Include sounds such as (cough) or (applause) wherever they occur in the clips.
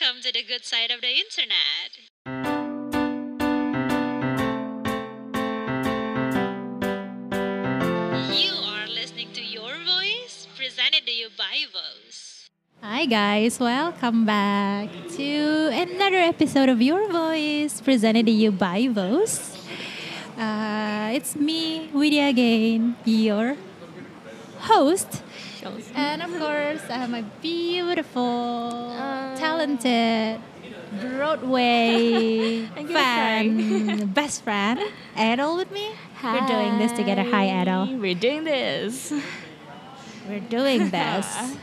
Welcome to the good side of the internet. You are listening to Your Voice, presented to you by Voice. Hi guys, welcome back to another episode of Your Voice, presented to you by Vos. Uh, it's me, Widya again, your host. And of course, I have my beautiful, talented Broadway (laughs) fan, best friend, Adel with me. We're doing this together. Hi, Adel. We're doing this. We're doing (laughs) this. Uh,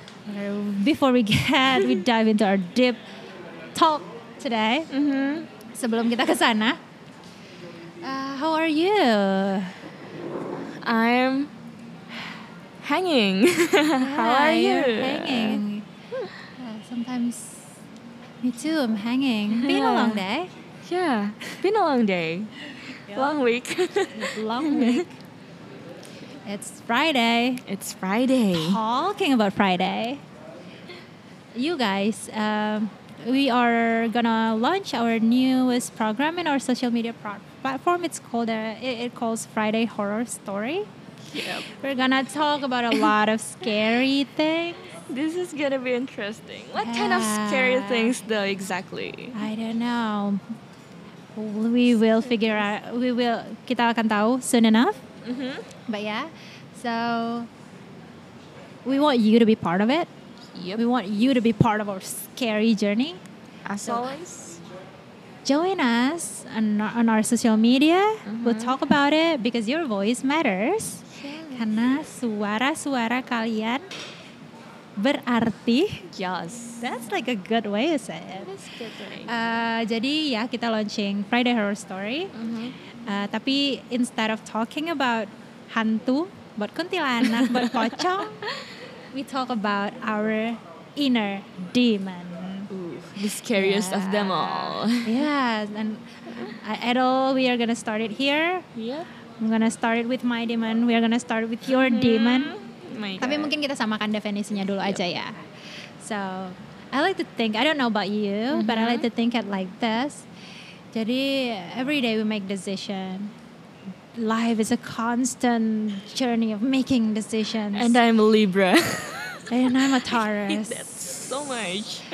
Before we get, we dive into our deep talk today. Mm-hmm. Sebelum kita ke sana, uh, how are you? I'm hanging. (laughs) How are you? Hanging. Uh, sometimes, me too. I'm hanging. Been a long day. Yeah, been a long day, long week. (laughs) Long week. It's Friday. it's Friday. Talking about Friday, you guys, um, we are gonna launch our newest program in our social media pro- platform. It's called uh, it, it calls Friday Horror Story. Yep. We're gonna talk about a lot of scary things. This is gonna be interesting. What kind of scary things though exactly? I don't know. We will figure out. We will. Kita akan tahu soon enough. Mm-hmm. But yeah, so we want you to be part of it. Yep. We want you to be part of our scary journey. As always. Join us on our, on our social media. We'll Mm-hmm. talk about it because your voice matters. Karena suara-suara kalian berarti. Yes. That's like a good way to say it. That's good right? Uh, jadi ya kita launching Friday Horror Story. mm-hmm. Uh, tapi instead of talking about hantu, buat kuntilanak, buat (laughs) pocong, we talk about our inner demon. Ooh, the scariest of them all. Yes, and uh, Edel, we are gonna start it here. Yep. I'm gonna start it with my demon. We are gonna start with your hmm. demon. Oh my Tapi God. mungkin kita samakan definisinya dulu aja ya. So, I like to think. I don't know about you, but I like mm-hmm. to think it like this. Jadi every day we make decision. Life is a constant journey of making decisions. And I'm a Libra. (laughs) and I'm a (laughs) Taurus. That's so much.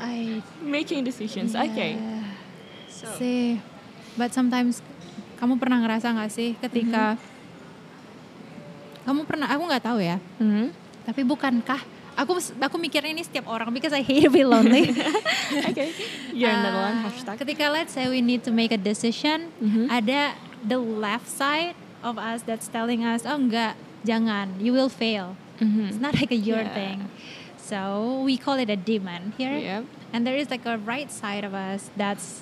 I Making decisions. Okay. Yeah. So. sih. But sometimes kamu pernah ngerasa nggak sih ketika kamu pernah aku nggak tahu ya. hmm Tapi bukankah aku aku mikirnya ini setiap orang because I hate to be lonely. (laughs) Okay. You're another one. Uh, Hashtag. Ketika let's say we need to make a decision, Mhm. ada the left side of us that's telling us, oh enggak, jangan, you will fail. It's Mhm. not like a your Yeah. thing. So we call it a demon here. Yep. And there is like a right side of us that's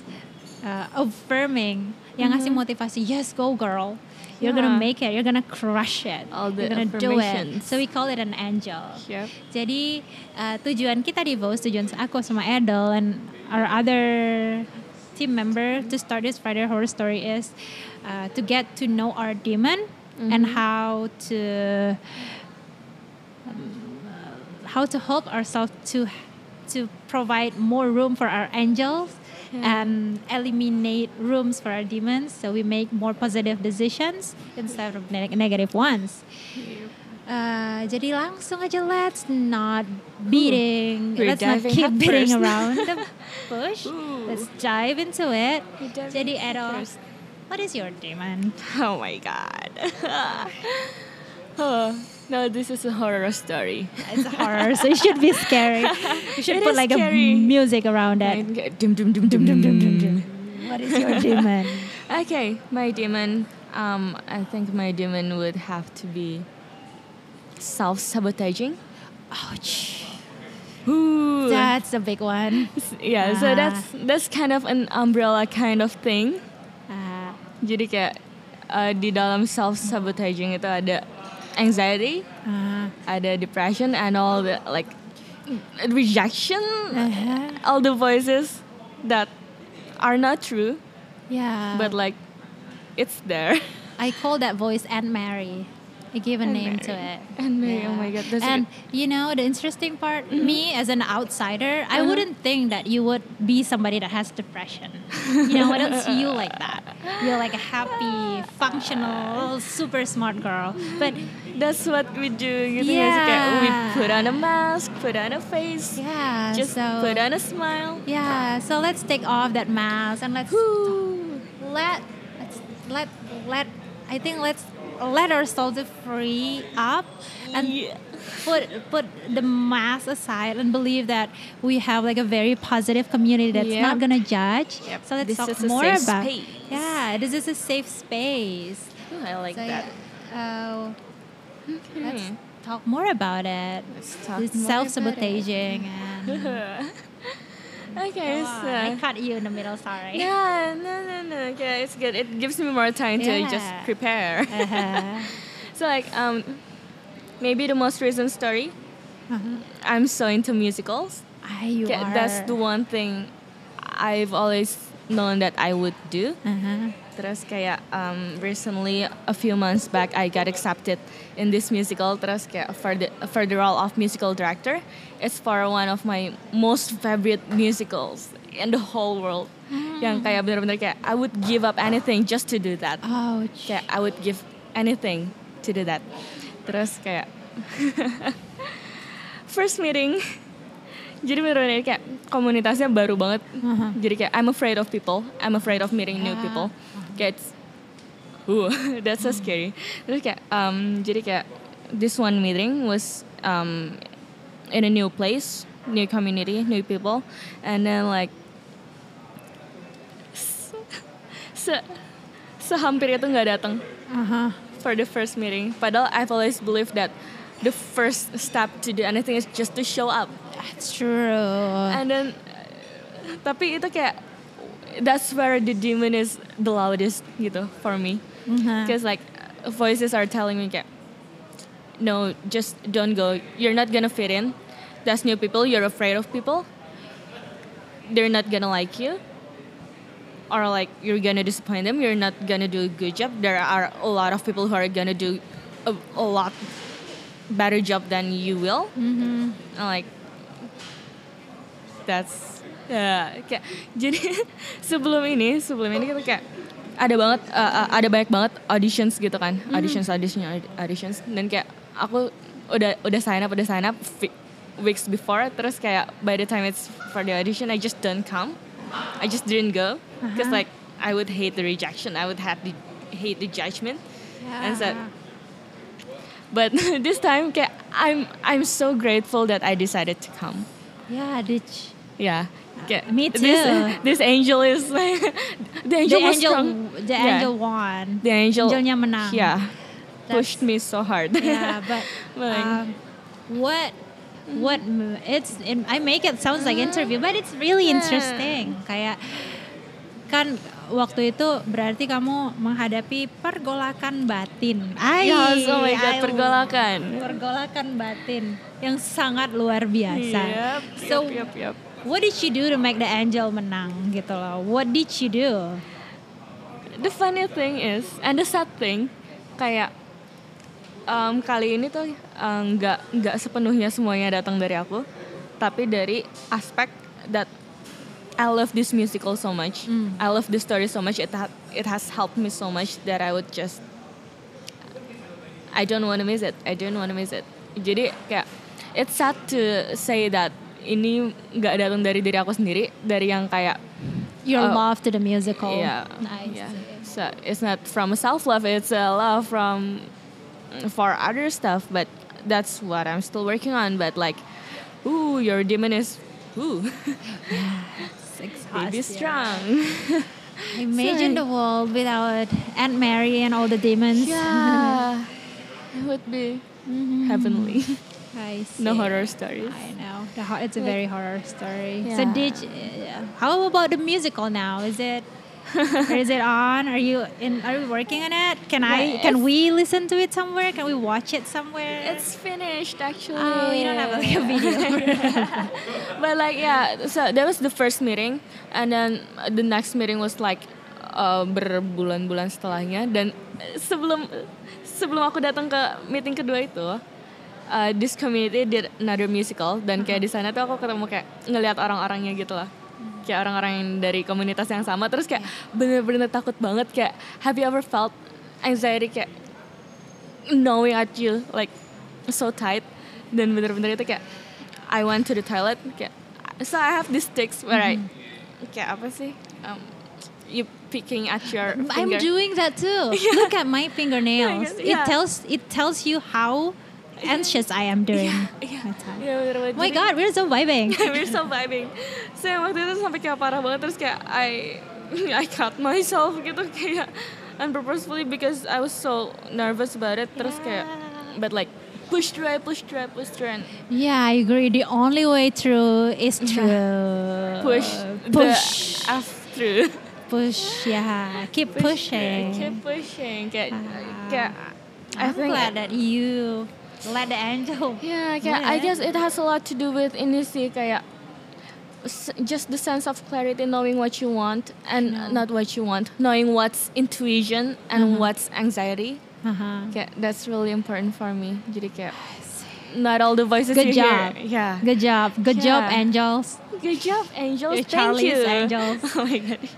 uh, affirming, yang ngasih motivasi, yes, go girl. You're gonna Mm-hmm. Make it. You're gonna crush it. All the You're gonna do it. So we call it an angel. Yep. Jadi uh, tujuan kita di Voice, tujuan aku sama Edel and our other team member to start this Friday Horror Story is uh, to get to know our demon and how to um, uh, how to help ourselves to to provide more room for our angels and eliminate rooms for our demons so we make more positive decisions instead of neg- negative ones. Uh, jadi langsung aja let's not beating, We're let's not keep beating first. (laughs) around the bush. Ooh. Let's dive into it. Jadi Edo, what is your demon? Oh my god. (laughs) (laughs) oh, no, this is a horror story. It's a horror, so it should be scary. (laughs) You should it put like scary. a music around it. Right. Doom, doom, doom, doom, doom, doom. What is your demon? (laughs) okay, my demon. Um, I think my demon would have to be self-sabotaging. Ouch. Ooh. That's a big one. Yeah, so ah. that's that's kind of an umbrella kind of thing. Ah. Jadi kayak uh, di dalam self sabotaging itu ada anxiety, uh, ada depression and all the like rejection, uh-huh. all the voices that are not true, Yeah. but like it's there. I call that voice Aunt Mary. I gave a And name to it. Aunt Mary, oh my God, that's and you know the interesting part, me as an outsider, I Uh-huh. wouldn't think that you would be somebody that has depression. you know, I don't see you like that. You're like a happy, functional, super smart girl. But That's what we do sih? Kayak we put on a mask, put on a face, yeah, just so put on a smile. yeah. So let's take off that mask and let's Woo. let let's let let I think let's let ourselves free up and Yeah. put put the mask aside and believe that we have like a very positive community that's Yep. not gonna judge. Yep. So let's This talk more about space. yeah. This is a safe space. Ooh, I like So that. uh, let's Hmm. talk more about it. Let's talk self-sabotaging and. (laughs) (laughs) okay, Go on. I so. cut you in the middle. Sorry. Yeah, no, no, no. Okay, it's good. It gives me more time to just prepare. (laughs) Uh-huh. so like, um, maybe the most recent story. Uh-huh. I'm so into musicals. Ah, you Okay, are. that's the one thing I've always known that I would do. Uh-huh. Terus kayak um, recently a few months back I got accepted in this musical. Terus kayak for the for the role of musical director, it's for one of my most favorite musicals in the whole world. Yang kayak bener-bener kayak I would give up anything just to do that. Ouch. Kayak I would give anything to do that. Terus kayak (laughs) first meeting. (laughs) Jadi bener-bener kayak komunitasnya baru banget. Uh-huh. Jadi kayak I'm afraid of people. I'm afraid of meeting new Yeah. people. Kayak it's, ooh, (laughs) that's so scary. Terus kayak um, jadi kayak this one meeting was um, in a new place, new community, new people, and then like (laughs) se sehampir itu nggak datang Uh-huh. for the first meeting. Padahal I've always believed that the first step to do anything is just to show up. That's true. And then uh, tapi itu kayak that's where the demon is the loudest gitu for me. Uh-huh. Because like voices are telling me kayak no, just don't go. You're not gonna fit in. That's new people. You're afraid of people. They're not gonna like you. Or like you're gonna disappoint them. You're not gonna do a good job. There are a lot of people who are gonna do a, a lot better job than you will. Mhm. Like that's ya kayak jadi (laughs) sebelum ini sebelum ini kita kayak ada banget uh, uh, ada banyak banget auditions gitu kan. Auditions auditions auditions. Dan kayak aku udah udah sign up udah sign up weeks before. Terus kayak by the time it's for the audition I just don't come. I just didn't go. Because Uh-huh. like I would hate the rejection. I would have the hate the judgment. And so Yeah. but (laughs) this time kayak I'm I'm so grateful that I decided to come. Yeah, did yeah. Kayak, Me This, too. (laughs) this angel is like (laughs) the the angel was angel, strong. the Yeah. angel won. The angel. Angelnya menang. Yeah. That's- Pushed me so hard. yeah, (laughs) but um, what what it's it, I make it sounds like interview, but it's really Yeah. interesting. Kayak kan waktu itu berarti kamu menghadapi pergolakan batin. Ay, Yes, oh my god, ay, pergolakan. Pergolakan batin yang sangat luar biasa. Yep, So yep, yep, yep. What did she do to make the angel menang gitu loh? What did she do? The funny thing is, and the sad thing, kayak um, kali ini tuh um, nggak nggak sepenuhnya semuanya datang dari aku, tapi dari aspek that I love this musical so much. Mm. I love this story so much. It ha- it has helped me so much that I would just I don't want to miss it. I don't want to miss it. Jadi kayak it's sad to say that ini nggak datang dari diri aku sendiri, dari yang kayak Your Oh. love to the musical. yeah, Nice. yeah. So it's not from self love. It's a love from for other stuff. But that's what I'm still working on. But like, ooh, your demon is ooh, (laughs) It's baby strong. (laughs) Imagine Sorry. the world without Aunt Mary and all the demons. yeah, (laughs) it would be heavenly. I see. no horror stories. I know. The ho- it's a very horror story. So Yeah. did you- how about the musical now? Is it is it (laughs) on? Are you in are you working on it? Can I can we listen to it somewhere? Can we watch it somewhere? It's finished actually. oh, you don't have like a video. (laughs) (laughs) but like yeah, so that was the first meeting, and then the next meeting was like uh, berbulan-bulan setelahnya dan sebelum sebelum aku datang ke meeting kedua itu, uh, this community did another musical. Dan kayak di sana tuh aku ketemu kayak ngelihat orang-orangnya gitu lah. Kayak orang-orang yang dari komunitas yang sama. Terus kayak bener-bener takut banget. Kayak have you ever felt anxiety? Kayak knowing at you like so tight. Dan bener-bener itu kayak I went to the toilet. Kayak so I have these sticks where I kayak apa sih? Um, you picking at your I'm finger. doing that too. (laughs) Look at my (laughs) fingernails. Yeah. It tells it tells you how anxious I am during Iya, my time. bener banget. Oh my Jadi- god, we're so vibing. (laughs) we're so vibing. So waktu itu sampai kayak parah banget terus kayak I (laughs) I cut myself gitu kayak unpurposefully because I was so nervous about it. Terus kayak but like push through, I push through, I push through and Yeah, I agree. The only way through is Yeah. through push push, the F through. push. Yeah, keep pushing. Keep pushing. Kayak Ah. kayak I I'm think glad that you let the angel. (laughs) Yeah, kayak I guess it has a lot to do with ini sih kayak just the sense of clarity, knowing what you want and not what you want, knowing what's intuition and what's anxiety. Uh-huh. Kayak that's really important for me. Jadi kayak not all the voices Good job. hear. Yeah. Good job. Good job, angels. Good job, angels. You're Thank Charlie's you. angels. (laughs) oh my god. (laughs)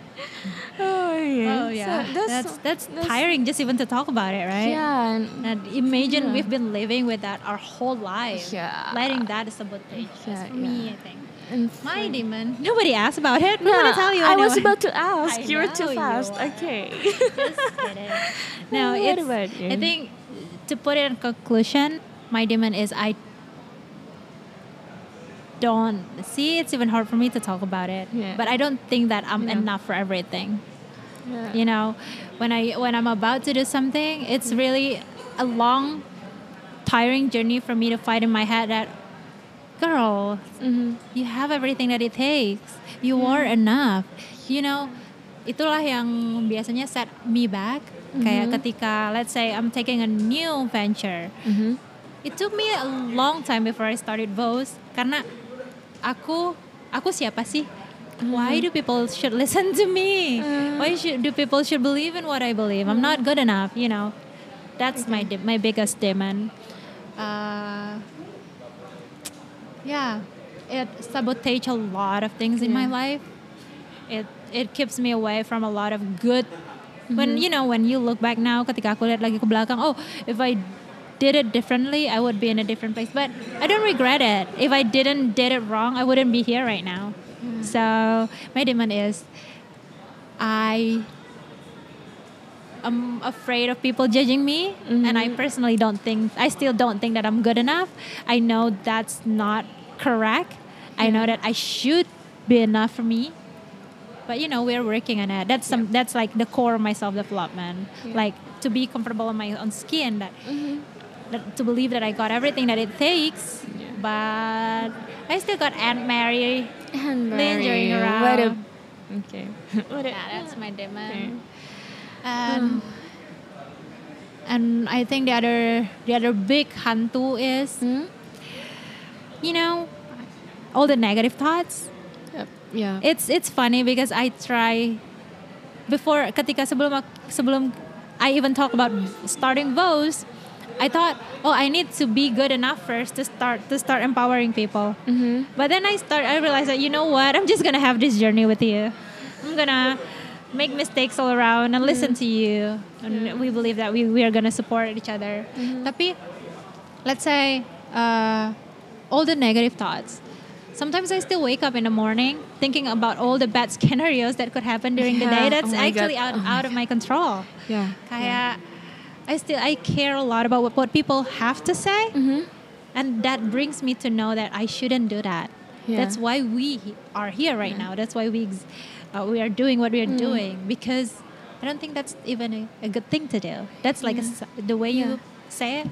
Oh, oh yeah. Oh yeah, So that's that's, tiring just even to talk about it, right? Yeah. and- And imagine Yeah. we've been living with that our whole life. Yeah. Letting that sabotage. us. Yeah, for me. I think. and My demon. Nobody asked about it. I'm Yeah, tell you I was about to ask. (laughs) I you were too fast. Okay. (laughs) Just kidding. (laughs) No, What it's. about you? I think to put it in conclusion, my demon is I don't see. It's even hard for me to talk about it. Yeah. But I don't think that I'm Yeah. enough for everything. Yeah. you know when i when i'm about to do something it's really a long tiring journey for me to fight in my head that girl Mhm. you have everything that it takes you are enough you know itulah yang biasanya set me back Mhm. kayak ketika let's say i'm taking a new venture Mhm. it took me a long time before I started Vows karena aku aku siapa sih? Hmm. Why do people should listen to me? Hmm. Why should do people should believe in what I believe? I'm not good enough, you know. That's my de- my biggest demon. Uh, yeah, it sabotage a lot of things in my life. It it keeps me away from a lot of good. When mm-hmm. you know when you look back now, ketika aku lihat lagi ke belakang, oh if I did it differently, I would be in a different place. But I don't regret it. If I didn't did it wrong, I wouldn't be here right now. Mm. So my demon is I am afraid of people judging me, and I mm-hmm. personally don't think I still don't think that I'm good enough. I know that's not correct. I know mm-hmm. that I should be enough for me. But you know, we're working on it. That's some. That's like the core of my self development. Like to be comfortable in my own skin. That, that mm-hmm. To believe that I got everything that it takes. But I still got Aunt Mary And lingering Mary, around. What a okay. (laughs) what a, Yeah, that's my demon. Okay. And (sighs) and I think the other the other big hantu is Hmm? you know all the negative thoughts. Yep. Yeah. It's it's funny because I try before ketika sebelum sebelum I even talk about starting Vows, I thought, oh, I need to be good enough first to start to start empowering people. Mhm. But then I start, I realized that you know what, I'm just gonna have this journey with you. I'm gonna make mistakes all around and listen to you, and we believe that we, we are gonna support each other. Tapi, let's say, uh, all the negative thoughts. Sometimes I still wake up in the morning thinking about all the bad (laughs) scenarios that could happen during the day. That's Oh my God. actually out, Oh out of my control. Yeah. Kayak, I still I care a lot about what, what people have to say, Mhm. and that brings me to know that I shouldn't do that. Yeah. That's why we are here right now. That's why we ex- uh, we are doing what we Mm. are doing because I don't think that's even a, a good thing to do. That's like a s the way you say it.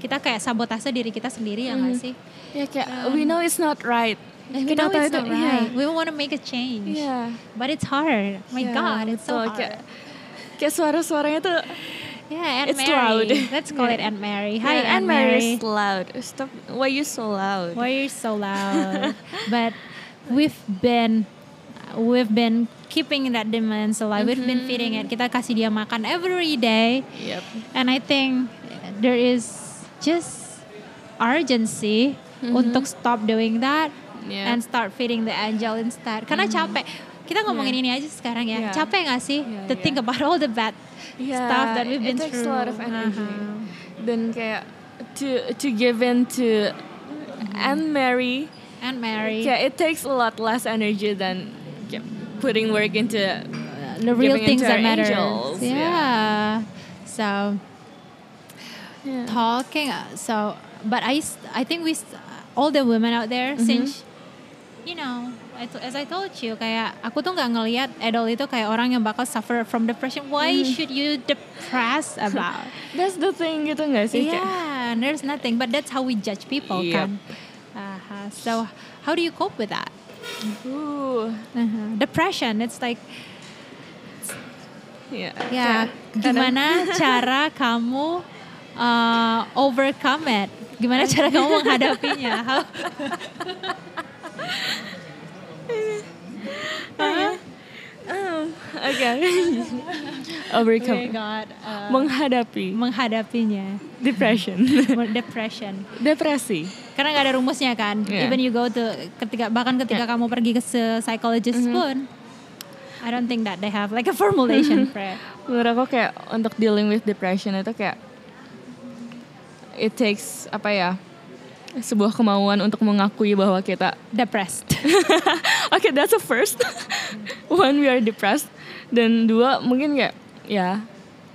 Kita kayak sabotase diri kita sendiri ya nggak Mhm. sih? Ya kayak we know it's not right. And we know it's not right. We want to make a change. Iya. But it's hard. My God, it's so hard. Kayak, kayak suara-suaranya tuh yeah, Aunt it's Mary. loud. Let's call Yeah. it Aunt Mary. Hi, Yeah, Aunt Mary Mary. is loud. Stop. Why you so loud? Why are you so loud? (laughs) but we've been we've been keeping that demons alive. We've been feeding it. Kita kasih dia makan every day. Yep. And I think there is just urgency untuk stop doing that Yeah. and start feeding the angel instead. Karena capek. Kita ngomongin ini aja sekarang ya. Yeah. Capek gak sih Yeah, to think yeah. about all the bad stuff that we've been it takes through? a lot of energy. Uh-huh. Then kayak to to give in to Aunt Mary. And Mary, Yeah, it takes a lot less energy than yeah, putting work into. the real things that matter. Yeah. yeah. So Yeah. talking. uh, So, but I I think we, all the women out there, Mm-hmm. since, you know, as I told you, kayak aku tuh nggak ngelihat adult itu kayak orang yang bakal suffer from depression. Why Mm-hmm. should you depress about? (laughs) That's the thing gitu nggak sih? Yeah, there's nothing. But that's how we judge people, Yep. kan? Uh-huh. So, how do you cope with that? Ooh. Uh-huh. Depression. It's like Yeah. Kadang- gimana (laughs) cara kamu uh, overcome it? Gimana cara kamu menghadapinya? How, (laughs) Um, Oke. Overcome. (laughs) God, uh, Menghadapi menghadapinya depression. (laughs) depression. Depresi. Karena nggak ada rumusnya kan. Yeah. Even you go to ketika bahkan ketika kamu pergi ke psychologist Mm-hmm. pun, I don't think that they have like a formulation (laughs) for it. Menurut aku kayak untuk dealing with depression itu kayak it takes apa ya? Sebuah kemauan untuk mengakui bahwa kita Depressed. (laughs) Oke, that's a first. One, we are depressed. Dan dua, mungkin kayak ya,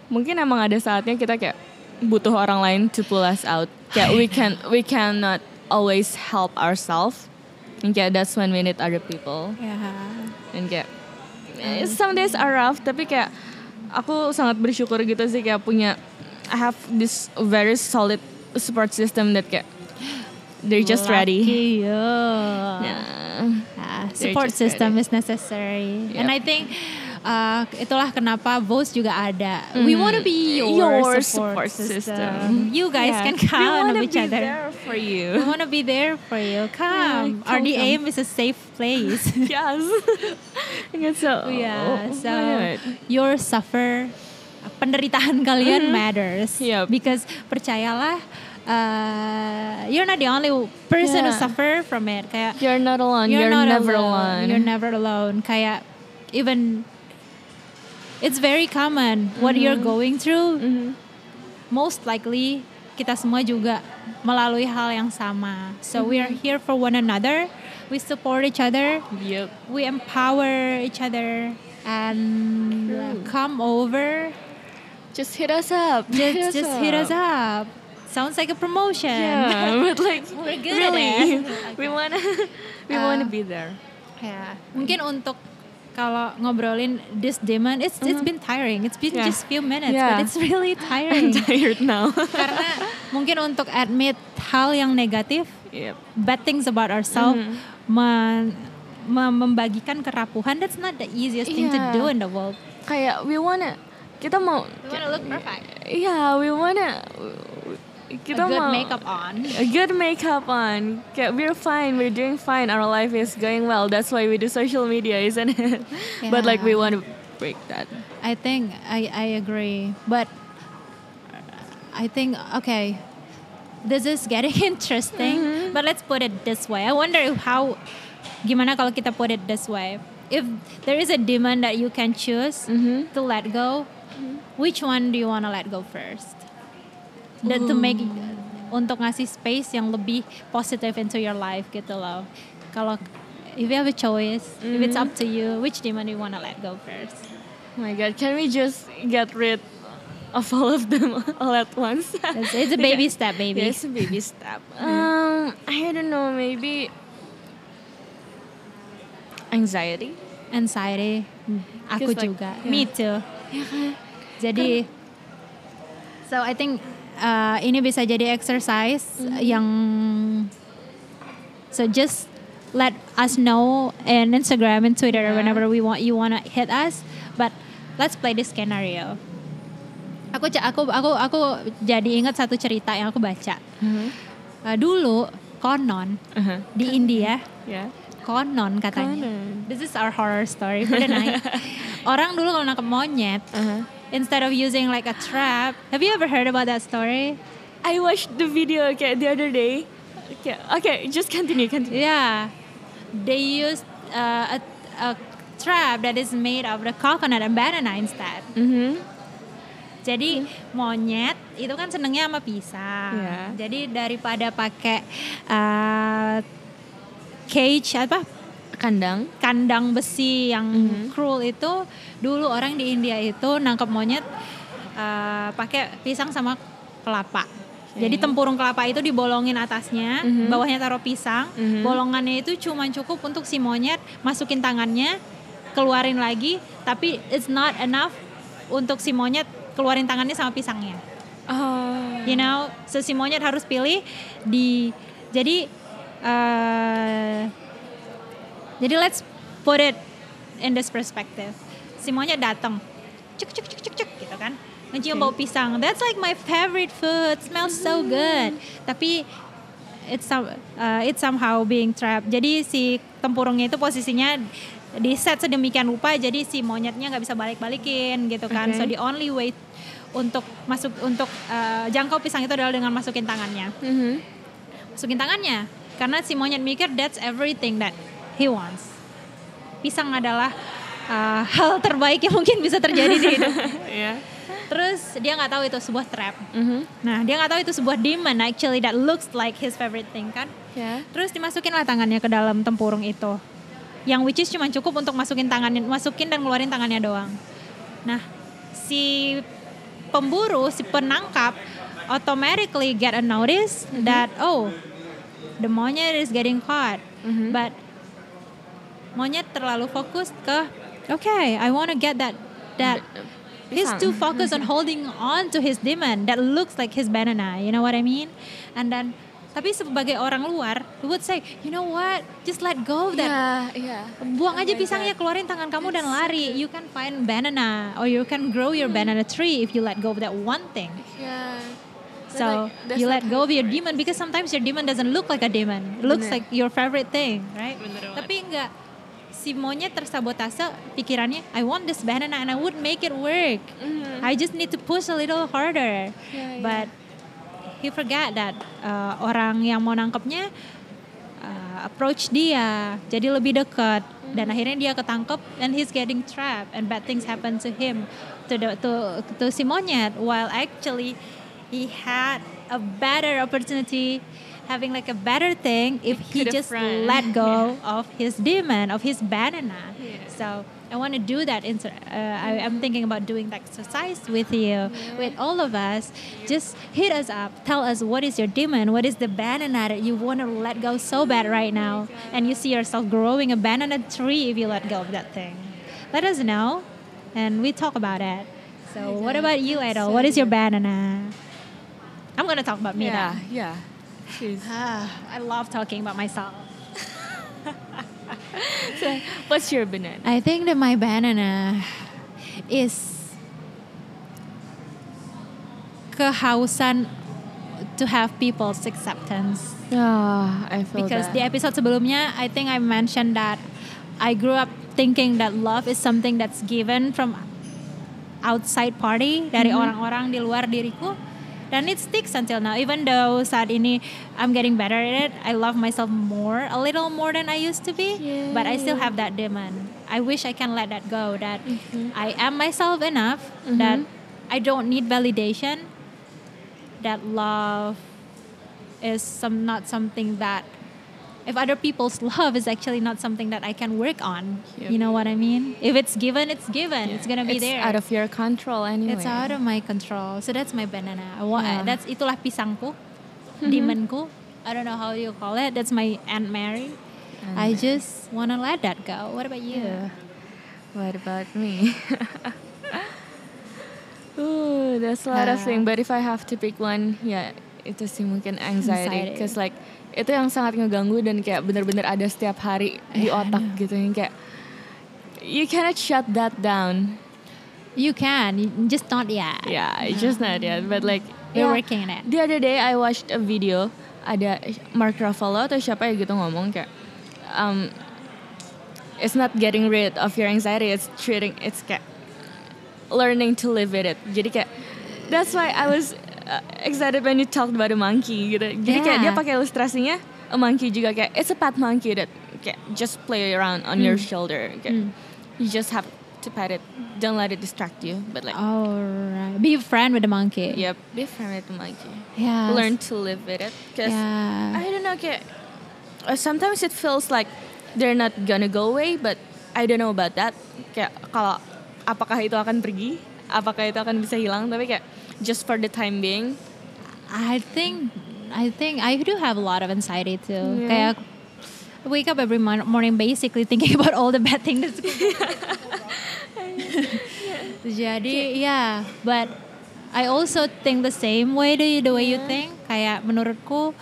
mungkin emang ada saatnya kita kayak butuh orang lain to pull us out. Kayak we can we cannot always help ourselves. And kayak that's when we need other people. yeah. Dan kayak eh, some days are rough, tapi kayak aku sangat bersyukur gitu sih kayak punya I have this very solid support system that kayak they're just ready. Lucky you. Yeah. Ah, They're support just system is necessary. And Yep. I think uh, itulah kenapa Voice juga ada. We want to be your, Your support, support system. system. You guys Yeah. can we count on each be other. there for We you. want to be there for you. Come. come. aim is a safe place. (laughs) yes. (laughs) I guess so. yeah. Oh, So my God. your suffer penderitaan kalian matters. Mm-hmm. Yep. Because percayalah uh, you're not the only person who suffer from it. Kayak You're not alone. you're, You're, not never alone. alone. You're never alone. Kayak even it's very common what you're Mm-hmm. going through. Most likely kita semua juga melalui hal yang sama. So we Mm-hmm. are here for one another. We support each other. Yep. We empower each other and uh, come over. Just hit us up. Just just hit us up. Sounds like a promotion. Yeah, (laughs) but like We're good really, at it. (laughs) we wanna we Uh, wanna be there. Ya, mungkin untuk kalau ngobrolin this demon, it's it's been tiring. It's been Mm-hmm. Yeah. just few minutes, Yeah. but it's really (laughs) I'm tiring. tired now. Karena mungkin untuk admit hal yang negatif, yep. bad things about ourselves, Mm-hmm. men- mem- membagikan kerapuhan, that's not the easiest thing to Yeah. do in the world. Kayak we wanna kita mau We wanna look perfect. Yeah, we wanna kita a good mau makeup on. a good makeup on. Kayak we're fine, we're doing fine. Our life is going well. That's why we do social media, isn't it? (laughs) But like we want to break that. I think I, I agree. But I think okay. This is getting (laughs) interesting. Mm-hmm. But let's put it this way. I wonder if how gimana kalau kita put it this way. If there is a demon that you can choose Mm-hmm. to let go, which one do you want to let go first? That to make untuk ngasih space yang lebih positive into your life gitu loh. Kalau if you have a choice, if it's up to you, which demon you want to let go first? Oh my god, can we just get rid of all of them (laughs) all at once? It's, it's a (laughs) baby step, baby. Yeah, it's a baby step. (laughs) Um, I don't know, maybe anxiety. Anxiety. Aku Just like- juga. yeah. Me too. Jadi, so I think uh, ini bisa jadi exercise yang so just let us know in Instagram and Twitter Yeah. whenever we want you wanna hit us. But let's play this scenario. Aku aku aku aku jadi ingat satu cerita yang aku baca. Uh, dulu konon Uh-huh. di India Yeah. konon katanya. Konon. This is our horror story for the night. (laughs) Orang dulu kalau nangkep monyet, Uh-huh. Instead of using like a trap, have you ever heard about that story? I watched the video okay, the other day. Okay, okay, just continue, continue. Yeah, they used uh, a, a trap that is made of the coconut and banana instead. Mm-hmm. Jadi monyet itu kan senengnya sama pisang. Iya. Jadi daripada pakai uh, cage apa Kandang. kandang besi yang Mhm. cruel itu dulu orang di India itu nangkep monyet uh, pakai pisang sama kelapa. Jadi tempurung kelapa itu dibolongin atasnya, Mhm. bawahnya taruh pisang. Mhm. Bolongannya itu cuma cukup untuk si monyet masukin tangannya, keluarin lagi, tapi it's not enough untuk si monyet keluarin tangannya sama pisangnya. Oh. You know, so si monyet harus pilih di jadi uh, jadi let's put it in this perspective. Si monyet datang, cuk cuk cuk cuk cuk gitu kan, mencium Okay. bau pisang. That's like my favorite food. Smells so good. Tapi it's some uh, it's somehow being trapped. Jadi si tempurungnya itu posisinya di set sedemikian rupa jadi si monyetnya nggak bisa balik-balikin gitu kan. Okay. So the only way untuk masuk untuk uh, jangkau pisang itu adalah dengan masukin tangannya. Mm-hmm. Masukin tangannya karena si monyet mikir that's everything that he wants. Pisang adalah uh, (laughs) hal terbaik yang mungkin bisa terjadi di hidup. (laughs) Yeah. Terus dia nggak tahu itu sebuah trap. Mm-hmm. Nah, dia nggak tahu itu sebuah demon actually that looks like his favorite thing kan. Yeah. Terus dimasukin lah tangannya ke dalam tempurung itu. Yang which is cuma cukup untuk masukin tangannya, masukin dan ngeluarin tangannya doang. Nah, si pemburu, si penangkap automatically get a notice that oh, the monyet is getting caught. Mhm. But monyet terlalu fokus ke okay, I want to get that that He's too focused on holding on to his demon that looks like his banana. You know what I mean? And then, tapi sebagai orang luar, we would say, you know what? Just let go of that. Yeah, yeah. Buang Oh aja pisangnya, God. keluarin tangan kamu dan lari. You can find banana or you can grow your banana tree if you let go of that one thing. Yeah. So like, you let go of your demon because sometimes your demon doesn't look like a demon. It looks Bener. like your favorite thing, right? Bener. Tapi enggak. Si monyet tersabotase pikirannya, I want this banana and I would make it work. Mhm. I just need to push a little harder. Yeah, But he forgot that uh, orang yang mau nangkepnya uh, approach dia, jadi lebih dekat dan akhirnya dia ketangkep and he's getting trapped and bad things happen to him to the, to to si monyet while actually he had a better opportunity having like a better thing if he just run. let (laughs) go of his demon of his banana Yeah. so I want to do that. Inter- uh, I, I'm thinking about doing that exercise with you, with all of us. Just hit us up. Tell us what is your demon. What is the banana that you want to let go so bad right now, and you see yourself growing a banana tree if you let go of that thing. Let us know, and we talk about it. So, what about you, Idol? What is your banana? I'm gonna talk about me Yeah, now. yeah. Jeez. Ah, I love talking about myself. (laughs) So, what's your banana? I think that my banana is kehausan to have people's acceptance. Yeah, I feel Because that. di episode sebelumnya, I think I mentioned that I grew up thinking that love is something that's given from outside party dari Mm-hmm. orang-orang di luar diriku. Dan it sticks until now. Even though saat ini I'm getting better at it, I love myself more, a little more than I used to be. But I still have that demon. I wish I can let that go. That Mm-hmm. I am myself enough. That I don't need validation. That love is some not something that if other people's love is actually not something that I can work on. Yep. You know what I mean? If it's given, it's given. It's gonna be it's there. out of your control anyway. It's out of my control. So that's my banana. Wa- Yeah. That's itulah pisangku, demonku. I don't know how you call it. That's my Aunt Mary. I just wanna let that go. What about you? Yeah. What about me? (laughs) Ooh, there's a lot of Ah. things. But if I have to pick one, ya itu sih mungkin anxiety. Anxiety. Cause like itu yang sangat ngeganggu dan kayak bener-bener ada setiap hari di Yeah, otak gitu yang kayak you cannot shut that down. You can, you- just not yet. Yeah, it's just not yet. But like You're yeah, working on it. The other day I watched a video ada Mark Ruffalo atau siapa ya gitu ngomong kayak um, it's not getting rid of your anxiety it's treating it's kayak learning to live with it jadi kayak that's why I was uh, excited when you talked about a monkey gitu jadi kayak dia Yeah. pakai ilustrasinya a monkey juga kayak it's a pet monkey that kayak just play around on your shoulder kayak, you just have to pet it don't let it distract you but like All right. Be a friend with the monkey. yep be friend with the monkey Yeah. learn to live with it because Yeah. I don't know kayak uh, sometimes it feels like they're not gonna go away but I don't know about that kayak kalau apakah itu akan pergi apakah itu akan bisa hilang tapi kayak just for the time being I think I think I do have a lot of anxiety too. Yeah. Kayak I wake up every morning basically thinking (laughs) about all the bad things. (laughs) Jadi yeah, but I also think the same way do you, the way you think. Kayak menurutku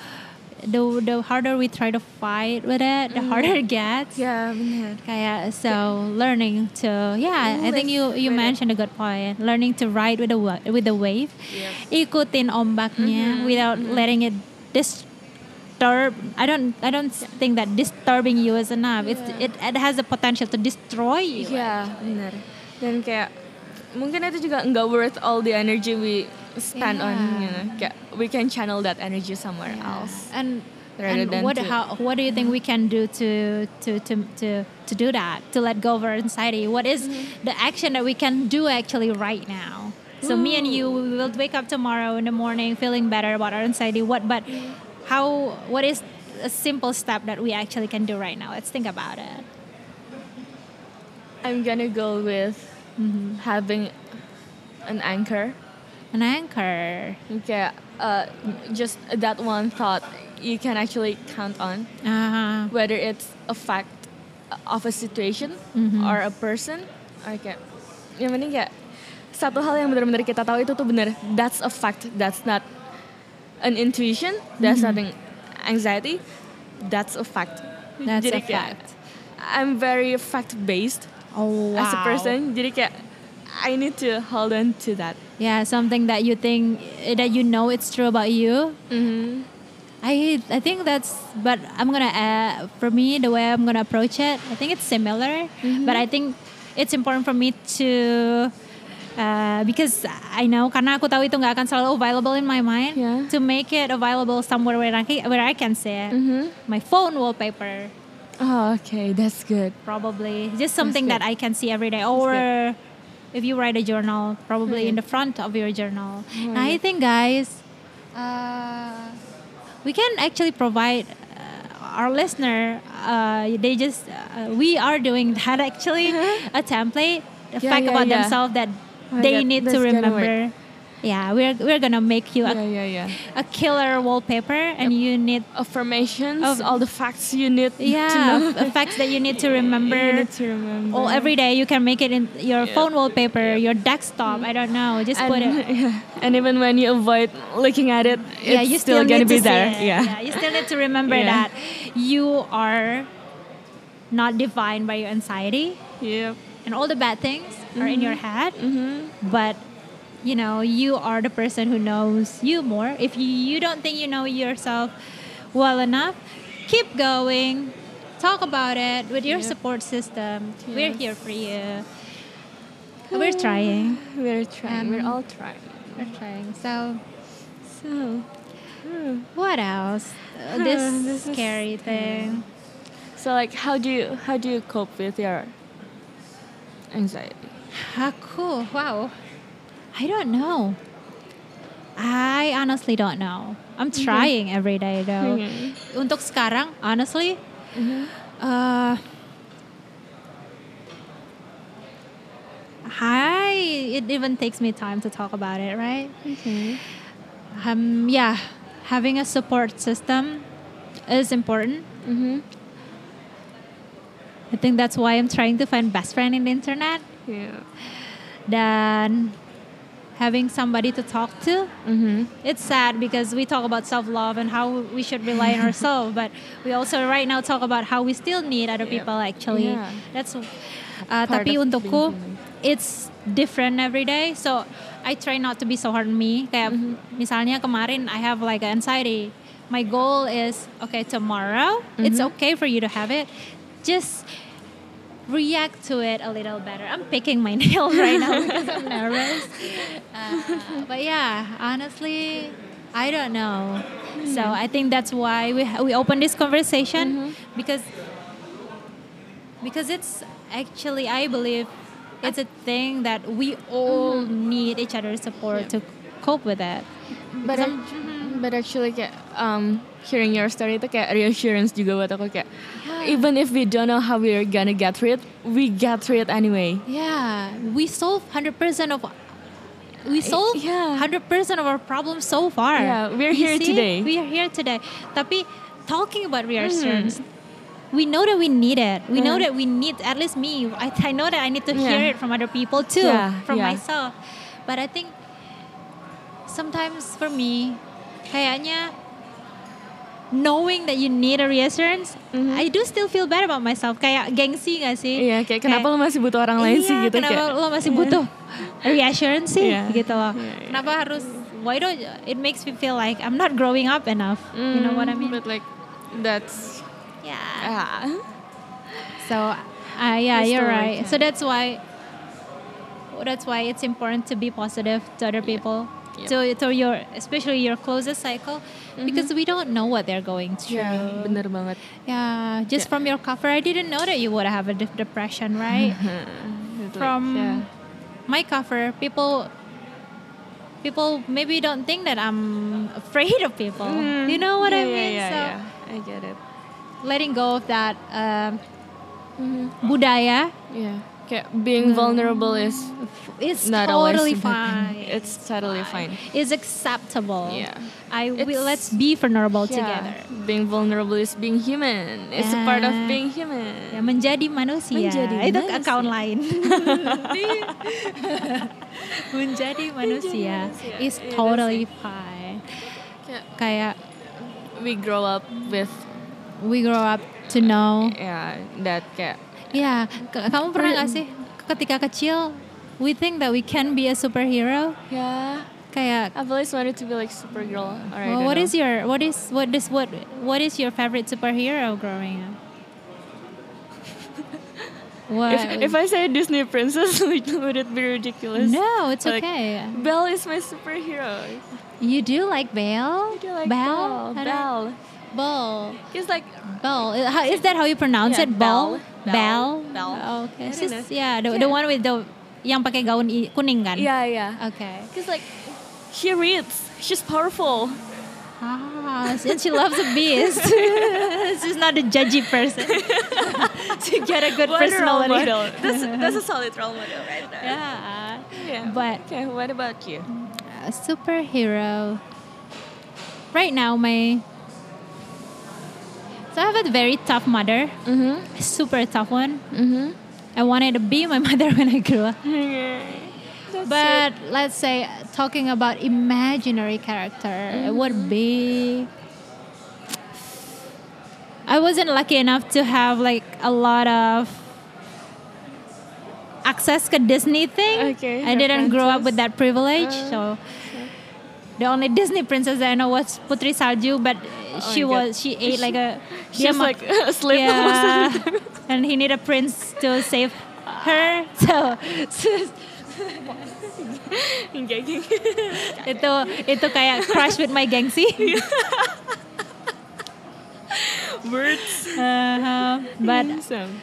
the the harder we try to fight with it, the mm-hmm. harder it gets. Yeah, benar Kayak so learning to yeah, I think you you mentioned a good point. Learning to ride with the with the wave, Yep. ikutin ombaknya mm-hmm, without mm-hmm. letting it disturb. I don't I don't think that disturbing you is enough. It's it it has the potential to destroy you. ya benar dan kayak mungkin itu juga nggak worth all the energy we spend on you know kayak we can channel that energy somewhere else And Rather and than what how what do you think we can do to to to to to do that to let go of our anxiety? What is Mm-hmm. the action that we can do actually right now? So me and you we will wake up tomorrow in the morning feeling better about our anxiety. What but how what is a simple step that we actually can do right now? Let's think about it. I'm gonna go with having an anchor An anchor. kayak uh, just that one thought you can actually count on. Uh, whether it's a fact of a situation or a person. Or kayak yang penting kayak satu hal yang benar-benar kita tahu itu tuh benar. That's a fact. That's not an intuition. That's not an anxiety. That's a fact. That's Jadi a kayak, fact. I'm very fact based oh wow. as a person. jadi kayak I need to hold on to that Yeah, something that you think that you know it's true about you. mm-hmm. I I think that's but I'm gonna uh, for me the way I'm gonna approach it I think it's similar Hmm. but I think it's important for me to uh, because I know karena aku tahu itu nggak akan selalu available in my mind Yeah. to make it available somewhere where I can, where I can see it Mm-hmm. my phone wallpaper oh okay that's good probably just something that I can see every day or if you write a journal probably in the front of your journal. Nah, I think guys uh, we can actually provide uh, our listener uh, they just uh, we are doing that actually (laughs) a template a Yeah, fact yeah, about yeah. themselves that Oh they God, need to remember yeah we're, we're gonna make you a, yeah yeah yeah a killer wallpaper and you need affirmations, Of- all the facts you need to yeah know. facts that you need to remember (laughs) You need to remember. Oh, every day you can make it in your Yeah. phone wallpaper, your desktop. I don't know. Just and, put it. (laughs) yeah. and even when you avoid looking at it, yeah, you still, still, gonna be there. it. Yeah. you still need to remember Yeah. that you are not defined by your anxiety Yep. and all the bad things are in your head. Mm-hmm. But you know, you are the person who knows you more. If you, you don't think you know yourself well enough, keep going. Talk about it with your Yeah. support system. We're here for you. We're trying. We're trying. We're Um, all trying. We're trying. So, So, hmm. what else? Uh, this, This is- scary thing. so like, how do you how do you cope with your anxiety? Aku, wow. I don't know. I honestly don't know. I'm trying every day though. Okay. Untuk sekarang, honestly, uh, I it even takes me time to talk about it, right? Okay. Um, yeah, having a support system is important. Mm-hmm. I think that's why I'm trying to find best friend in the internet. Yeah. Dan having somebody to talk to. Mm-hmm. It's sad because we talk about self love and how we should rely on (laughs) ourselves, but we also right now talk about how we still need other Yeah. people. Actually, Yeah. that's. Uh, tapi untukku, it's different every day. So I try not to be so hard on me. Kayak Mm-hmm. misalnya kemarin I have like anxiety. My goal is okay tomorrow. It's Mm-hmm. okay for you to have it. Just react to it a little better. I'm picking my (laughs) nails right now because I'm nervous. Uh, but yeah, honestly, I don't know. So Mm-hmm. I think that's why we we open this conversation because because it's actually I believe it's a thing that we all need each other's support Mm-hmm. Yeah. to cope with it. But, ac- but actually kayak um, hearing your story itu kayak reassurance juga buat aku kayak even if we don't know how we're gonna get through it, we get through it anyway. Yeah, we solve hundred percent of we solve yeah. hundred percent of our problems so far. Yeah, we're You here see? today. We are here today. Tapi talking about reassurance, Mm-hmm. we know that we need it. We know that we need at least me. I, I know that I need to hear it from other people too, Yeah, from yeah. myself. But I think sometimes for me, kayaknya knowing that you need a reassurance, I do still feel bad about myself. Kayak gengsi gak sih? Mm-hmm. Iya, kayak kenapa lo masih butuh orang lain sih Iya, gitu kenapa kayak. lo masih butuh reassurance sih Iya. gitu loh. Iya, iya. Kenapa harus why don't it makes me feel like I'm not growing up enough. you know what I mean? Mm, But like that's yeah. ah. So uh, yeah, you're right. like So that's why that's why it's important to be positive to other people. Yep. To, to your especially your closest cycle because we don't know what they're going through. Yeah, bener banget. Yeah, just Yeah. from your cover, I didn't know that you would have a de- depression, right? (laughs) From yeah. my cover, people people maybe don't think that I'm (laughs) afraid of people. Mm. You know what I Yeah, yeah, mean? Yeah, so yeah. I get it. letting go of that um, budaya Yeah. Kayak being vulnerable is is not totally fine. It's totally fine. It's acceptable. Yeah. I will. It's- Let's be vulnerable Yeah. together. Being vulnerable is being human. It's a part of Yeah. being human. Ya, menjadi manusia. Menjadi Itu manusia. account lain. (laughs) menjadi manusia is Iya, totally fine. Kayak Kayak we grow up with we grow up to know. yeah that kayak Ya, k- kamu pernah gak sih ketika kecil we think that we can be a superhero? yeah Kayak I've always wanted to be like Supergirl. Or I well, what is your what is what is what what is your favorite superhero growing up? what? (laughs) if, if I say Disney princess, (laughs) would it be ridiculous? no, it's Like, okay. Belle is my superhero. You do like Belle? I do like Belle? Belle. Belle. Belle. He's like Belle. Is that how you pronounce Yeah, it? Belle. Belle. Belle. Belle. Oh, okay. I It's don't just- yeah, the, the one with the yang pakai gaun kuning kan? yeah yeah. Okay. He's like she reads. She's powerful. Ah, and she loves a beast. (laughs) She's not a judgy person. (laughs) to get a good What a role personality. model. That's that's a (laughs) solid role model right there. Yeah. Yeah. But okay, what about you? a superhero. Right now, my so I have a very tough mother, Mm-hmm. super tough one. Mm-hmm. I wanted to be my (laughs) mother when I grew up. (laughs) But let's say talking about imaginary character, it would be. I wasn't lucky enough to have like a lot of access to Disney thing. Okay, I didn't grow up with that privilege, Uh, so the only Disney princess I know was Putri Salju, but she Oh God. was she ate like a She's dia mak- like asleep most of yeah, (laughs) and he need a prince to save her. So, Gagging. itu itu kayak crush with my gengsi. (laughs) Words. Uh-huh. But Awesome.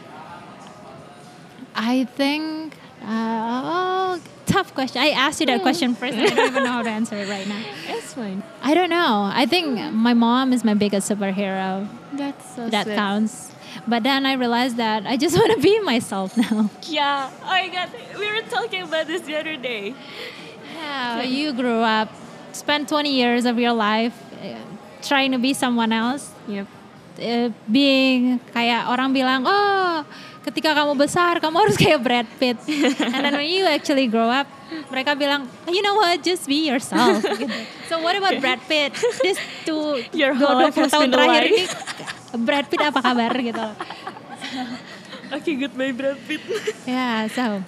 I think uh, oh, tough question. I asked you that question first, and I don't even know how to answer it right now. (laughs) It's fine. I don't know. I think my mom is my biggest superhero. That's so that sweet. counts. But then I realized that I just (laughs) want to be myself now. Yeah. Oh my god. We were talking about this the other day. Yeah, you grew up, spent 20 years of your life uh, trying to be someone else. Yep. uh, being kayak orang bilang oh ketika kamu besar kamu harus kayak Brad Pitt. And then when you actually grow up mereka bilang you know what? Just be yourself. Gitu. so what about Brad Pitt? This two Your whole dua puluh tahun terakhir ini Brad Pitt apa kabar? Gitu. Okay, goodbye, Brad Pitt. yeah so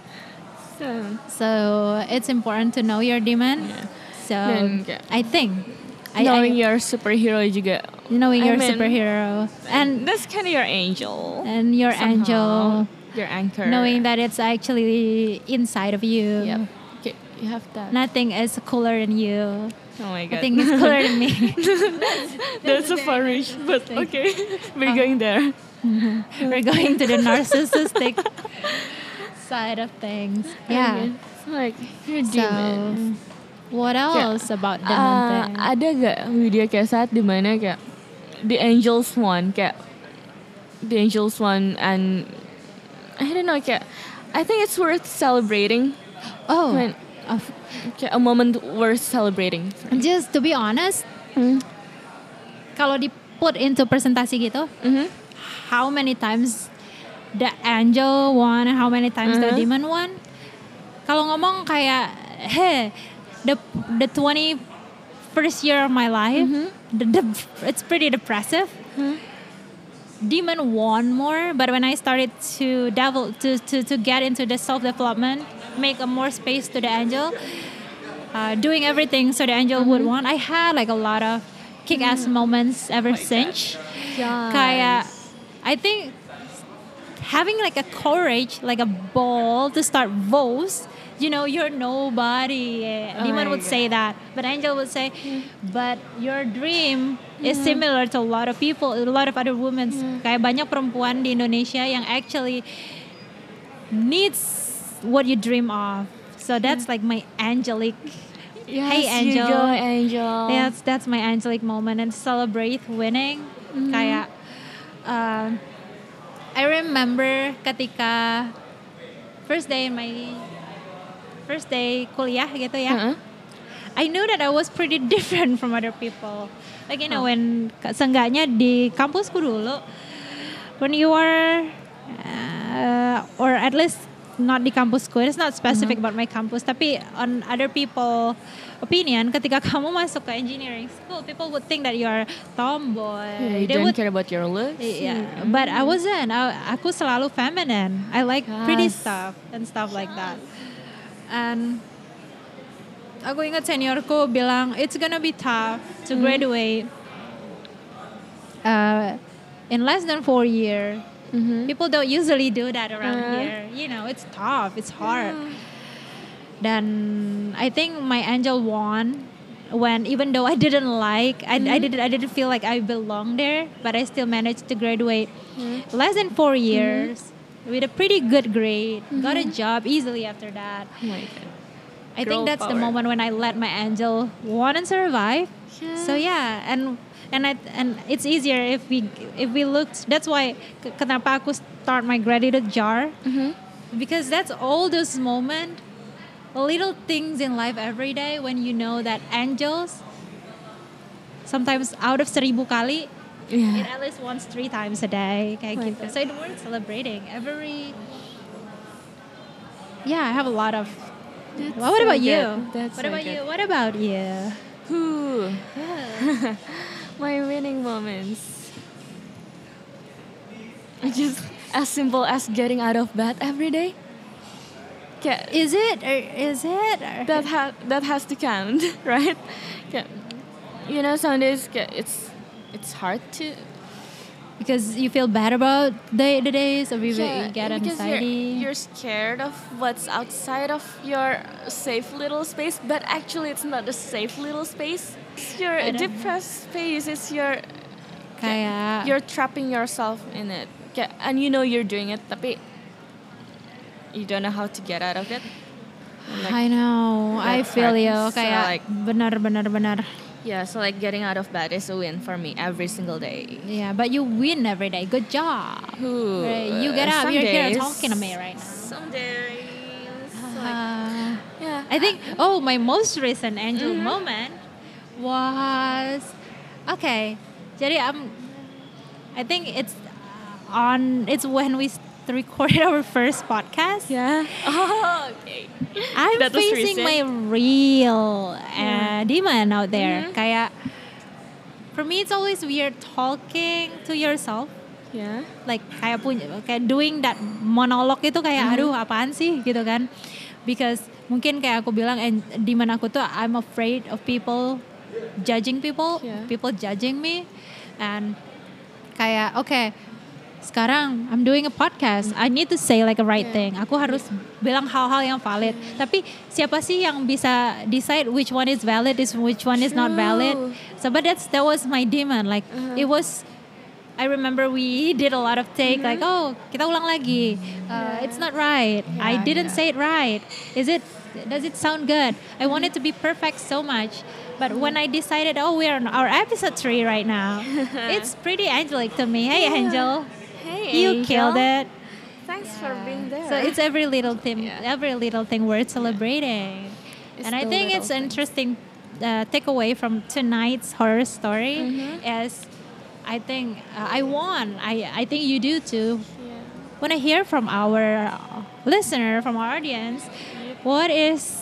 so, so it's important to know your demand Yeah. so Dan I think I, knowing I, your superhero juga. knowing I your mean- superhero and That's kind of your angel. and your Somehow. angel Your anchor. knowing that it's actually inside of you. Yep. Okay, you have that. Nothing is cooler than you. oh my god. Nothing is cooler than me. (laughs) (laughs) That's a far reach, but okay. We're going uh-huh. there. (laughs) We're going to the narcissistic side of things. Yeah. Okay. Like you're So, demon. What else about demon Ah, thing? ada gak video kayak saat di mana kayak the angels one kayak the angels one and I don't know kayak I think it's worth celebrating oh, when kayak a moment worth celebrating. just to be honest, Hmm. kalau di put into presentasi gitu, Mhm. how many times the angel won, how many times the Uh-huh. demon won? Kalau ngomong kayak, (laughs) hey, the the 20 first year of my life, Mm-hmm. the, the, it's pretty depressive. Demon won more, but when I started to devil to, to, to get into the self development, make a more space to the angel, uh, doing everything so the angel would Mm-hmm. want. I had like a lot of kick ass moments ever since. Yes. Kaya, I think having like a courage, like a ball to start vows. You know, you're nobody. Oh my would say that, but angel would say, but your dream is Mm-hmm. similar to a lot of people, a lot of other women. Kayak banyak perempuan di Indonesia yang actually needs what you dream of. So that's like my angelic Yes, Hey, you Angel. go, Angel. that's that's my angelic moment and celebrate winning. Kayak uh, I remember ketika first day in my first day kuliah gitu ya. Uh-uh. I knew that I was pretty (laughs) different from other people. Like you know when seenggaknya di kampusku dulu when you are uh, or at least not di kampusku it's not specific about my campus tapi on other people opinion ketika (laughs) kamu masuk ke engineering school people would think that you are tomboy. Yeah, you they don't would care about your looks. yeah but I wasn't. I, aku selalu feminine. I like pretty Yes. stuff and stuff like that. And aku ingat seniorku bilang it's gonna be tough to graduate uh, in less than four years Mhm. people don't usually do that around Uh. here. You know it's tough. It's hard. Then I think my angel won when even though I didn't like I, I didn't I didn't feel like I belonged there but I still managed to graduate less than four years with a pretty good grade. Got a job easily after that. Oh. I Girl think that's the moment when I let my angel won and survive. So yeah and and I and it's easier if we if we looked that's why kenapa aku start my gratitude jar Mhm. because that's all those moments little things in life every day when you know that angels sometimes out of seribu kali it at least once three times a day kayak my gitu God. so it worth celebrating every yeah I have a lot of well, what so about you. That's what so about good. you what about you Whew. (laughs) My winning moments. Just as simple as getting out of bed every day. Kayak is it or is it or- that ha- that has to count, (laughs) right? Kayak, you know, some days it's it's hard to because you feel bad about the, the days or you, Yeah, get anxiety You're, you're scared of what's outside of your safe little space, but actually it's not a safe little space. It's your depressed space. It's your kayak you're trapping yourself in it. Kayak- And you know you're doing it, tapi you don't know how to get out of it. Like- I know I feel hard. you So, kayak like- benar benar benar yeah, so like getting out of bed is a win for me every single day. yeah but you win every day good job Ooh, Right, you get uh, up you're here talking to me right now Some days, like, Uh, yeah. I think oh my most recent angel Mm-hmm. moment was okay. Jadi um, I think it's on. It's when we recorded our first podcast. Yeah. (laughs) Oh, okay. I'm That facing my real uh, demon out there. Mhm. Kayak for me, it's always weird talking to yourself. Yeah. like kayak punya kayak doing that monolog itu kayak Mm-hmm. aduh apaan sih gitu kan because mungkin kayak aku bilang and di mana aku tuh I'm afraid of people judging people Yeah. people judging me and kayak oke sekarang I'm doing a podcast. I need to say like a right thing. Aku harus bilang hal-hal yang valid. Tapi siapa sih yang bisa decide which one is valid is which one is not valid? So but that's that was my demon. Like it was I remember we (laughs) did a lot of take like oh kita ulang lagi. Uh, It's not right. I didn't yeah. say it right. Is it? Does it sound good? I want it to be perfect so much. But when I decided, oh, we're on our episode three right now, (laughs) it's pretty angelic to me. Hey, Angel, Hey, you Angel. killed it. Thanks for being there. So it's every little thing, Yeah. every little thing worth celebrating. It's and I think it's things. interesting uh, takeaway from tonight's horror story Mm-hmm. is I think uh, I won. I I think you do too. Yeah. Want to hear from our listener, from our audience, what is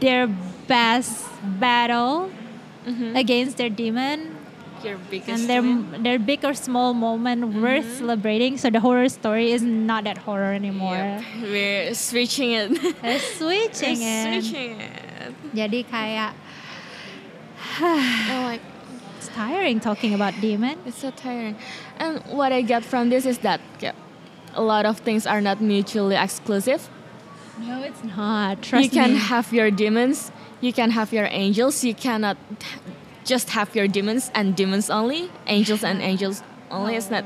their best battle Mm-hmm. against their demon Your biggest and their win. their big or small moment worth celebrating. So the horror story is not that horror anymore. Yep. We're switching it. (laughs) We're switching We're it. switching it. Jadi kayak Oh, like (sighs) it's tiring talking about demon. it's so tiring. And what I get from this is that yeah, a lot of things are not mutually exclusive. No, it's not. Trust you can have your demons, you can have your angels. You cannot just have your demons and demons only, angels and angels only. It's not.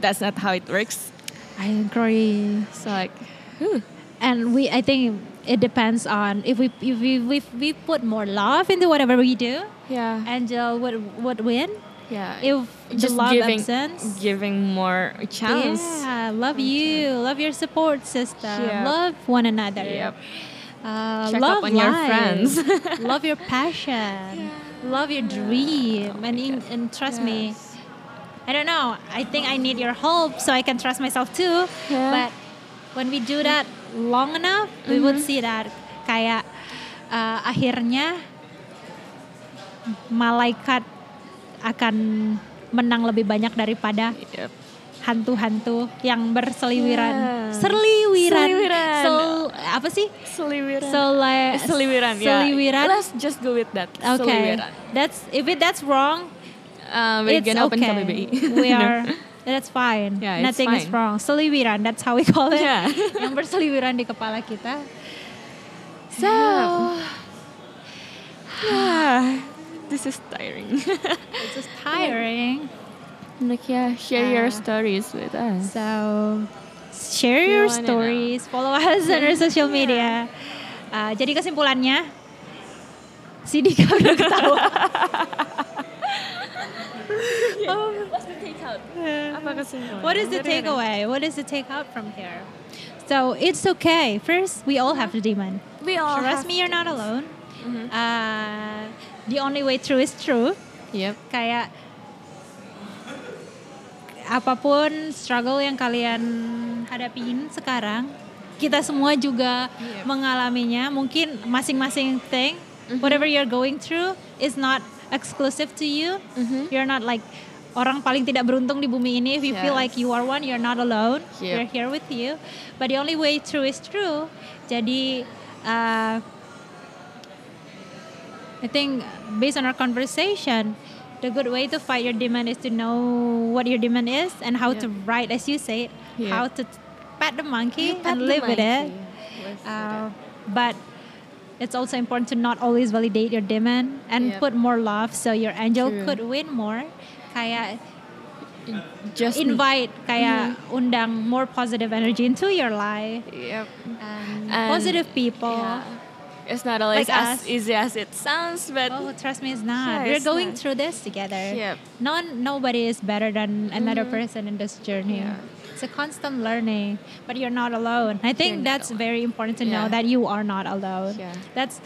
That's not how it works. I agree. So like, whew. And we, I think it depends on if we if we if we put more love into whatever we do. yeah, Angel would would win. yeah. If just the love giving absence. giving more chance. Yeah, love you, love your support system, Yep. love one another. Yep. Uh, Check love up on your life. friends. (laughs) love your passion, love your dream, and in, and trust me. Yes. I don't know. I think I need your help so I can trust myself too. Yeah. But when we do that long enough, we would Mm-hmm. see that kayak uh, akhirnya malaikat akan menang lebih banyak daripada Yep. Hantu-hantu yang berseliwiran. Yeah. Serliwiran. Seliwiran. Sel- apa sih? Seliwiran. Sele, Seliwiran. yeah. Seliwiran. Let's just go with that. Okay. Seliwiran. That's if it that's wrong, Uh, we're it's gonna open okay. KBBI. we (laughs) No. are that's fine. Yeah, it's Nothing is fine. wrong. Seliwiran, that's how we call it. Yeah. (laughs) yang berseliwiran di kepala kita. So, Yeah. (sighs) (sighs) This is tiring. (laughs) it's just tiring. Like yeah, share your Uh, stories with us. So, share We your know. stories, follow us on our social (laughs) media. Uh, jadi kesimpulannya, si Dika (laughs) udah ketawa. (laughs) What's the takeout? Apa kesimpulan? What is the takeaway? What is the takeout from here? So it's okay. First, we all have the demon. We all Trust me, you're not alone. Mhm. Uh, the only way through is true. Yep. Kayak apa pun struggle yang kalian hadapin sekarang, kita semua juga Yep. mengalaminya. Mungkin masing-masing thing, Mm-hmm. whatever you're going through, is not exclusive to you. Mhm. You're not like orang paling tidak beruntung di bumi ini. If you feel Yes. like you are one, you're not alone. Yep. We're here with you. But the only way through is true. Jadi, uh, I think based on our conversation, the good way to fight your demon is to know what your demon is and how to Yep. write, as you say, Yep. how to pat the monkey Pat and the live with it. monkey. Uh, but it's also important to not always validate your demon and Yep. put more love so your angel True. could win more. Kayak Just invite, kayak Mm-hmm. undang more positive energy into your life Yep. and, And- positive people. Yeah. It's not always Like as us. easy as it sounds, but Oh, trust me, it's not. Yeah, We're it's going not. through this together. Yep. None, nobody is better than another mm. person in this journey. Yeah. It's a constant learning, but you're not alone. I think that's alone. very important to know that you are not alone. Yeah. That's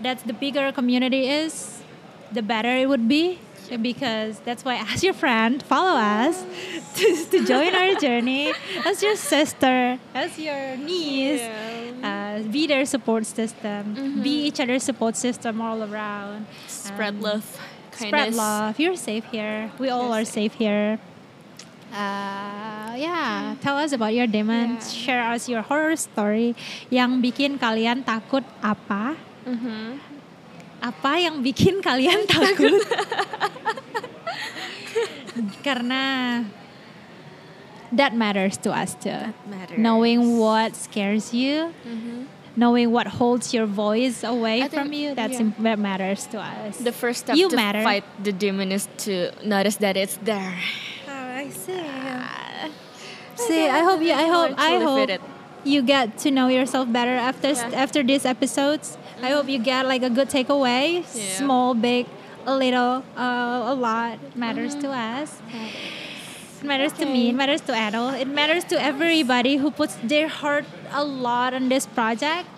that's the bigger community is, the better it would be. Because that's why, as your friend, follow us (laughs) to, to join our journey. As your sister, as your niece, uh, be their support system. Be each other's support system all around. spread Um, love, Spread kindness. love. You're safe here. We all You're are safe here. Uh, yeah, tell us about your demons. Yeah. Share us your horror story yang bikin kalian takut apa? Mhm. Apa yang bikin kalian (laughs) takut? (laughs) Karena that matters to us too. matters. Knowing what scares you, knowing what holds your voice away I think- from you, that's yeah. im- that matters to us. The first step You to matter. fight the demon is to notice that it's there. Oh, I see. See, I hope you. I hope. I hope you get to know yourself better after Yeah. Mm-hmm. after these episodes. I hope you get like a good takeaway. Yeah. Small, big, a little, uh, a lot matters to us. It matters to me. It matters to adult. It matters to everybody who puts their heart a lot on this project.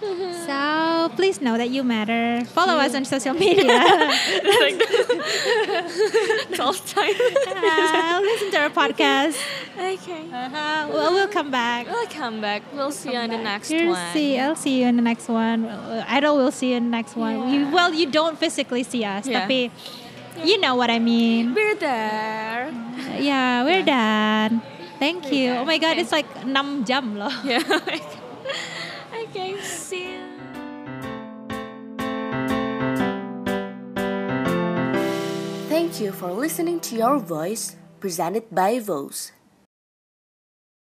So please know that you matter. Follow us on social media. (laughs) (laughs) Twelve (laughs) times. Uh, listen to our podcast. okay. Uh-huh. Well, we'll come back. We'll come back. We'll see you on the next You'll one. see. I'll see you in the next one. Idol will see you in the next one. You, well, you don't physically see us, Yeah. tapi you know what I mean. We're there. Yeah, we're done. Thank you. done. Oh my god, Okay. it's like 6 jam loh. (laughs) Yeah. (laughs) okay. See you. Thank you for listening to Your Voice, presented by Vose.